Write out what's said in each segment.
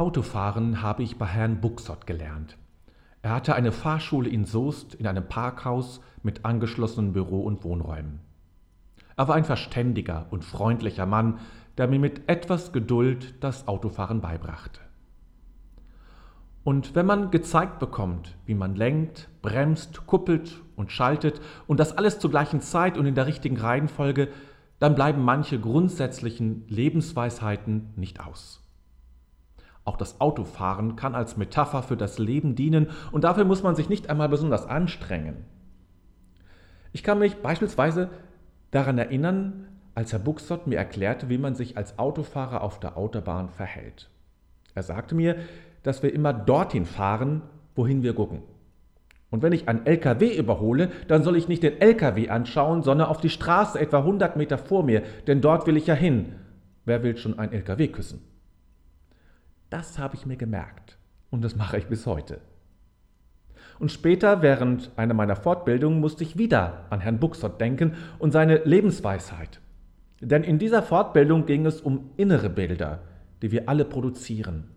Autofahren habe ich bei Herrn Buxott gelernt. Er hatte eine Fahrschule in Soest in einem Parkhaus mit angeschlossenen Büro- und Wohnräumen. Er war ein verständiger und freundlicher Mann, der mir mit etwas Geduld das Autofahren beibrachte. Und wenn man gezeigt bekommt, wie man lenkt, bremst, kuppelt und schaltet und das alles zur gleichen Zeit und in der richtigen Reihenfolge, dann bleiben manche grundsätzlichen Lebensweisheiten nicht aus. Auch das Autofahren kann als Metapher für das Leben dienen und dafür muss man sich nicht einmal besonders anstrengen. Ich kann mich beispielsweise daran erinnern, als Herr Buxott mir erklärte, wie man sich als Autofahrer auf der Autobahn verhält. Er sagte mir, dass wir immer dorthin fahren, wohin wir gucken. Und wenn ich einen LKW überhole, dann soll ich nicht den LKW anschauen, sondern auf die Straße etwa 100 Meter vor mir, denn dort will ich ja hin. Wer will schon einen LKW küssen? Das habe ich mir gemerkt und das mache ich bis heute. Und später, während einer meiner Fortbildungen, musste ich wieder an Herrn Buxott denken und seine Lebensweisheit. Denn in dieser Fortbildung ging es um innere Bilder, die wir alle produzieren.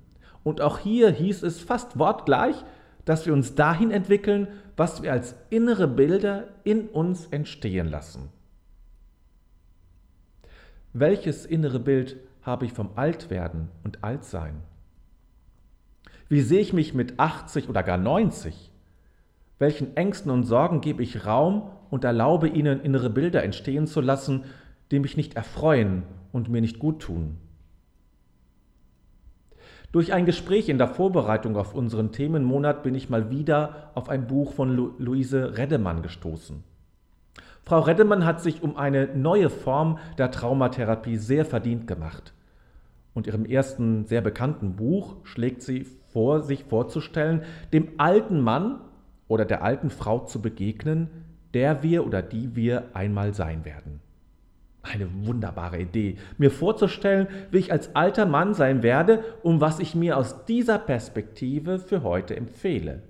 Und auch hier hieß es fast wortgleich, dass wir uns dahin entwickeln, was wir als innere Bilder in uns entstehen lassen. Welches innere Bild habe ich vom Altwerden und Altsein? Wie sehe ich mich mit 80 oder gar 90? Welchen Ängsten und Sorgen gebe ich Raum und erlaube ihnen, innere Bilder entstehen zu lassen, die mich nicht erfreuen und mir nicht gut tun? Durch ein Gespräch in der Vorbereitung auf unseren Themenmonat bin ich mal wieder auf ein Buch von Lu Luise Reddemann gestoßen. Frau Reddemann hat sich um eine neue Form der Traumatherapie sehr verdient gemacht. Und ihrem ersten sehr bekannten Buch schlägt sie vor, sich vorzustellen, dem alten Mann oder der alten Frau zu begegnen, der wir oder die wir einmal sein werden. Eine wunderbare Idee, mir vorzustellen, wie ich als alter Mann sein werde und was ich mir aus dieser Perspektive für heute empfehle.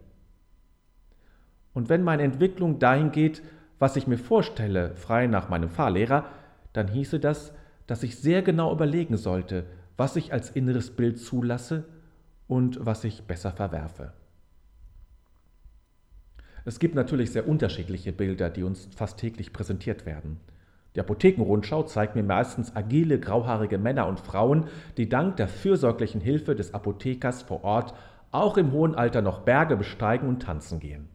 Und wenn meine Entwicklung dahin geht, was ich mir vorstelle, frei nach meinem Fahrlehrer, dann hieße das, dass ich sehr genau überlegen sollte, was ich als inneres Bild zulasse und was ich besser verwerfe. Es gibt natürlich sehr unterschiedliche Bilder, die uns fast täglich präsentiert werden. Die Apothekenrundschau zeigt mir meistens agile, grauhaarige Männer und Frauen, die dank der fürsorglichen Hilfe des Apothekers vor Ort auch im hohen Alter noch Berge besteigen und tanzen gehen.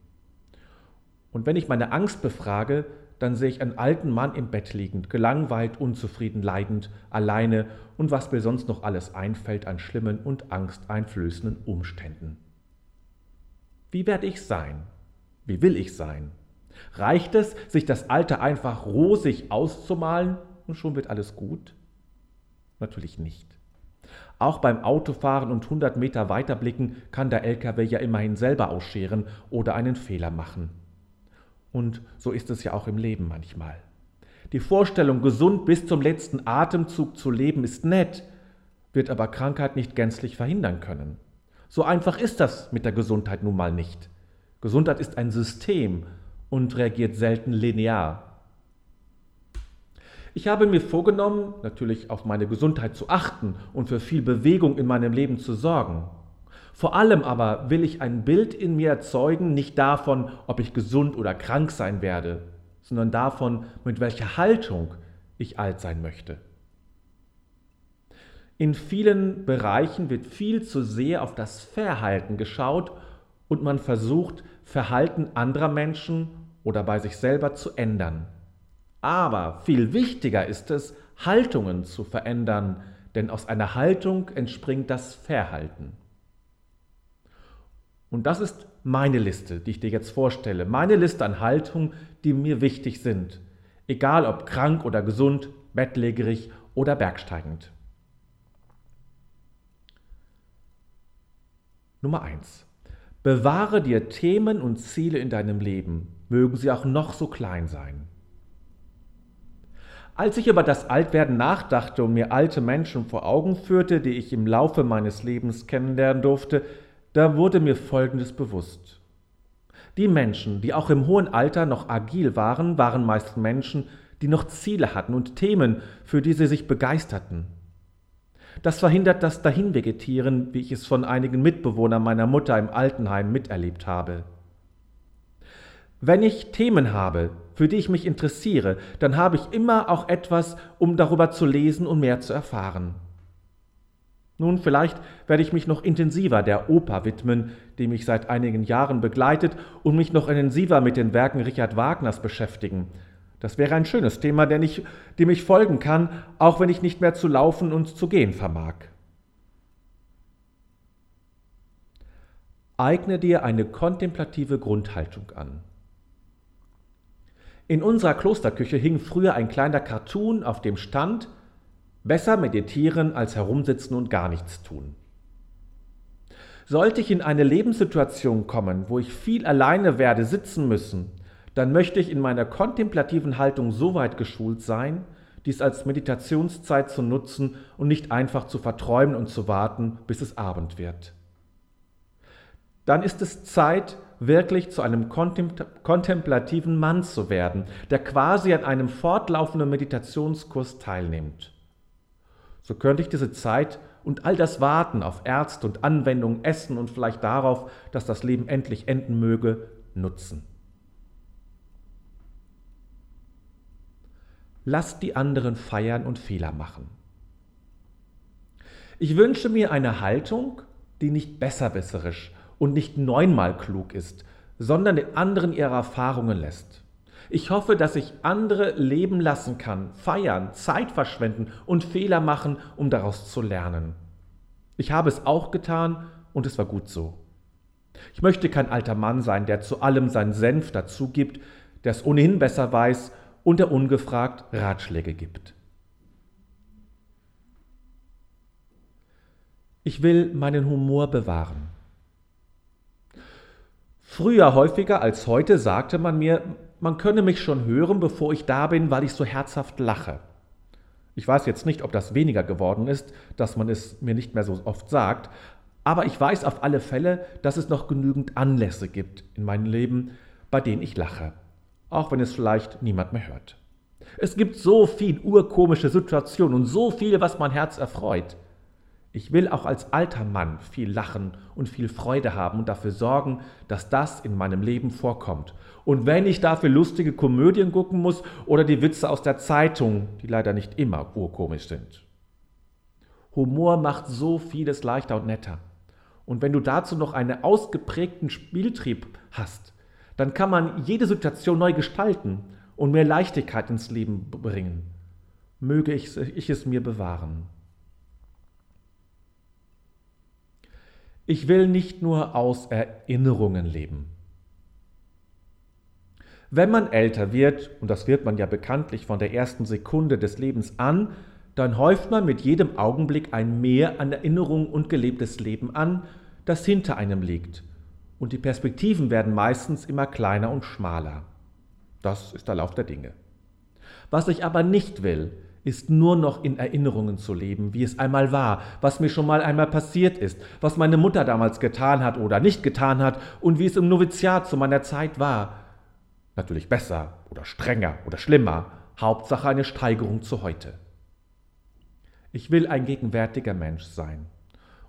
Und wenn ich meine Angst befrage, dann sehe ich einen alten Mann im Bett liegend, gelangweilt, unzufrieden, leidend, alleine und was mir sonst noch alles einfällt an schlimmen und angsteinflößenden Umständen. Wie werde ich sein? Wie will ich sein? Reicht es, sich das Alter einfach rosig auszumalen und schon wird alles gut? Natürlich nicht. Auch beim Autofahren und 100 Meter weiterblicken kann der LKW ja immerhin selber ausscheren oder einen Fehler machen. Und so ist es ja auch im Leben manchmal. Die Vorstellung, gesund bis zum letzten Atemzug zu leben, ist nett, wird aber Krankheit nicht gänzlich verhindern können. So einfach ist das mit der Gesundheit nun mal nicht. Gesundheit ist ein System und reagiert selten linear. Ich habe mir vorgenommen, natürlich auf meine Gesundheit zu achten und für viel Bewegung in meinem Leben zu sorgen. Vor allem aber will ich ein Bild in mir erzeugen, nicht davon, ob ich gesund oder krank sein werde, sondern davon, mit welcher Haltung ich alt sein möchte. In vielen Bereichen wird viel zu sehr auf das Verhalten geschaut und man versucht, Verhalten anderer Menschen oder bei sich selber zu ändern. Aber viel wichtiger ist es, Haltungen zu verändern, denn aus einer Haltung entspringt das Verhalten. Und das ist meine Liste, die ich dir jetzt vorstelle. Meine Liste an Haltungen, die mir wichtig sind. Egal ob krank oder gesund, bettlägerig oder bergsteigend. Nummer 1. Bewahre dir Themen und Ziele in deinem Leben, mögen sie auch noch so klein sein. Als ich über das Altwerden nachdachte und mir alte Menschen vor Augen führte, die ich im Laufe meines Lebens kennenlernen durfte, da wurde mir Folgendes bewusst. Die Menschen, die auch im hohen Alter noch agil waren, waren meist Menschen, die noch Ziele hatten und Themen, für die sie sich begeisterten. Das verhindert das Dahinvegetieren, wie ich es von einigen Mitbewohnern meiner Mutter im Altenheim miterlebt habe. Wenn ich Themen habe, für die ich mich interessiere, dann habe ich immer auch etwas, um darüber zu lesen und mehr zu erfahren. Nun, vielleicht werde ich mich noch intensiver der Oper widmen, die mich seit einigen Jahren begleitet, und mich noch intensiver mit den Werken Richard Wagners beschäftigen. Das wäre ein schönes Thema, dem ich, dem ich folgen kann, auch wenn ich nicht mehr zu laufen und zu gehen vermag. Eigne dir eine kontemplative Grundhaltung an. In unserer Klosterküche hing früher ein kleiner Cartoon, auf dem stand Besser meditieren als herumsitzen und gar nichts tun. Sollte ich in eine Lebenssituation kommen, wo ich viel alleine werde sitzen müssen, dann möchte ich in meiner kontemplativen Haltung so weit geschult sein, dies als Meditationszeit zu nutzen und nicht einfach zu verträumen und zu warten, bis es Abend wird. Dann ist es Zeit, wirklich zu einem kontemplativen Mann zu werden, der quasi an einem fortlaufenden Meditationskurs teilnimmt. So könnte ich diese Zeit und all das Warten auf Ärzte und Anwendungen, Essen und vielleicht darauf, dass das Leben endlich enden möge, nutzen. Lasst die anderen feiern und Fehler machen. Ich wünsche mir eine Haltung, die nicht besserwisserisch und nicht neunmal klug ist, sondern den anderen ihre Erfahrungen lässt. Ich hoffe, dass ich andere leben lassen kann, feiern, Zeit verschwenden und Fehler machen, um daraus zu lernen. Ich habe es auch getan und es war gut so. Ich möchte kein alter Mann sein, der zu allem seinen Senf dazu gibt, der es ohnehin besser weiß und der ungefragt Ratschläge gibt. Ich will meinen Humor bewahren. Früher häufiger als heute sagte man mir, man könne mich schon hören, bevor ich da bin, weil ich so herzhaft lache. Ich weiß jetzt nicht, ob das weniger geworden ist, dass man es mir nicht mehr so oft sagt, aber ich weiß auf alle Fälle, dass es noch genügend Anlässe gibt in meinem Leben, bei denen ich lache, auch wenn es vielleicht niemand mehr hört. Es gibt so viel urkomische Situationen und so viel, was mein Herz erfreut. Ich will auch als alter Mann viel lachen und viel Freude haben und dafür sorgen, dass das in meinem Leben vorkommt. Und wenn ich dafür lustige Komödien gucken muss oder die Witze aus der Zeitung, die leider nicht immer urkomisch sind. Humor macht so vieles leichter und netter. Und wenn du dazu noch einen ausgeprägten Spieltrieb hast, dann kann man jede Situation neu gestalten und mehr Leichtigkeit ins Leben bringen. Möge ich, es mir bewahren. Ich will nicht nur aus Erinnerungen leben. Wenn man älter wird, und das wird man ja bekanntlich von der ersten Sekunde des Lebens an, dann häuft man mit jedem Augenblick ein Mehr an Erinnerung und gelebtes Leben an, das hinter einem liegt. Und die Perspektiven werden meistens immer kleiner und schmaler. Das ist der Lauf der Dinge. Was ich aber nicht will, ist nur noch in Erinnerungen zu leben, wie es einmal war, was mir schon mal einmal passiert ist, was meine Mutter damals getan hat oder nicht getan hat und wie es im Noviziat zu meiner Zeit war. Natürlich besser oder strenger oder schlimmer, Hauptsache eine Steigerung zu heute. Ich will ein gegenwärtiger Mensch sein.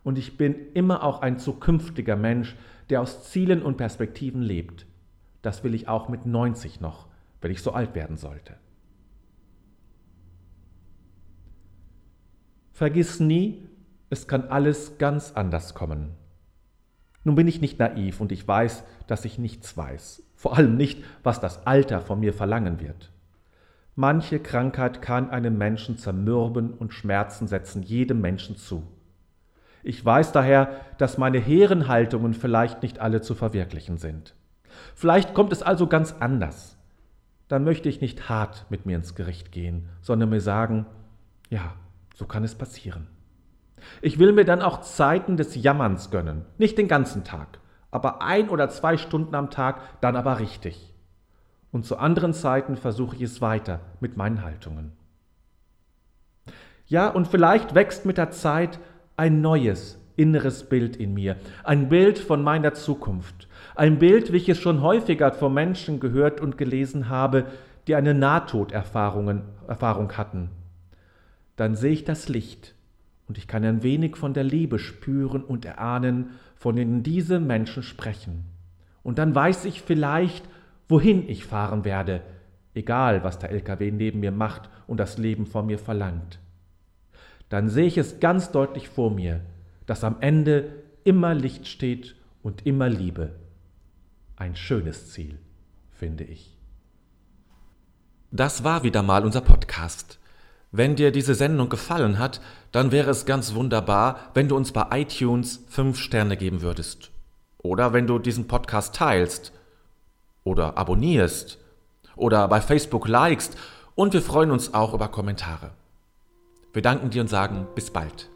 Und ich bin immer auch ein zukünftiger Mensch, der aus Zielen und Perspektiven lebt. Das will ich auch mit 90 noch, wenn ich so alt werden sollte. Vergiss nie, es kann alles ganz anders kommen. Nun bin ich nicht naiv und ich weiß, dass ich nichts weiß, vor allem nicht, was das Alter von mir verlangen wird. Manche Krankheit kann einem Menschen zermürben und Schmerzen setzen jedem Menschen zu. Ich weiß daher, dass meine hehren Haltungen vielleicht nicht alle zu verwirklichen sind. Vielleicht kommt es also ganz anders. Dann möchte ich nicht hart mit mir ins Gericht gehen, sondern mir sagen, ja, so kann es passieren. Ich will mir dann auch Zeiten des Jammerns gönnen, nicht den ganzen Tag, aber ein oder zwei Stunden am Tag, dann aber richtig. Und zu anderen Zeiten versuche ich es weiter mit meinen Haltungen. Ja, und vielleicht wächst mit der Zeit ein neues inneres Bild in mir, ein Bild von meiner Zukunft, ein Bild, wie ich es schon häufiger von Menschen gehört und gelesen habe, die eine Nahtoderfahrung Erfahrung hatten dann sehe ich das Licht und ich kann ein wenig von der Liebe spüren und erahnen, von denen diese Menschen sprechen. Und dann weiß ich vielleicht, wohin ich fahren werde, egal was der LKW neben mir macht und das Leben von mir verlangt. Dann sehe ich es ganz deutlich vor mir, dass am Ende immer Licht steht und immer Liebe. Ein schönes Ziel, finde ich. Das war wieder mal unser Podcast. Wenn dir diese Sendung gefallen hat, dann wäre es ganz wunderbar, wenn du uns bei iTunes fünf Sterne geben würdest. Oder wenn du diesen Podcast teilst oder abonnierst oder bei Facebook likest und wir freuen uns auch über Kommentare. Wir danken dir und sagen bis bald.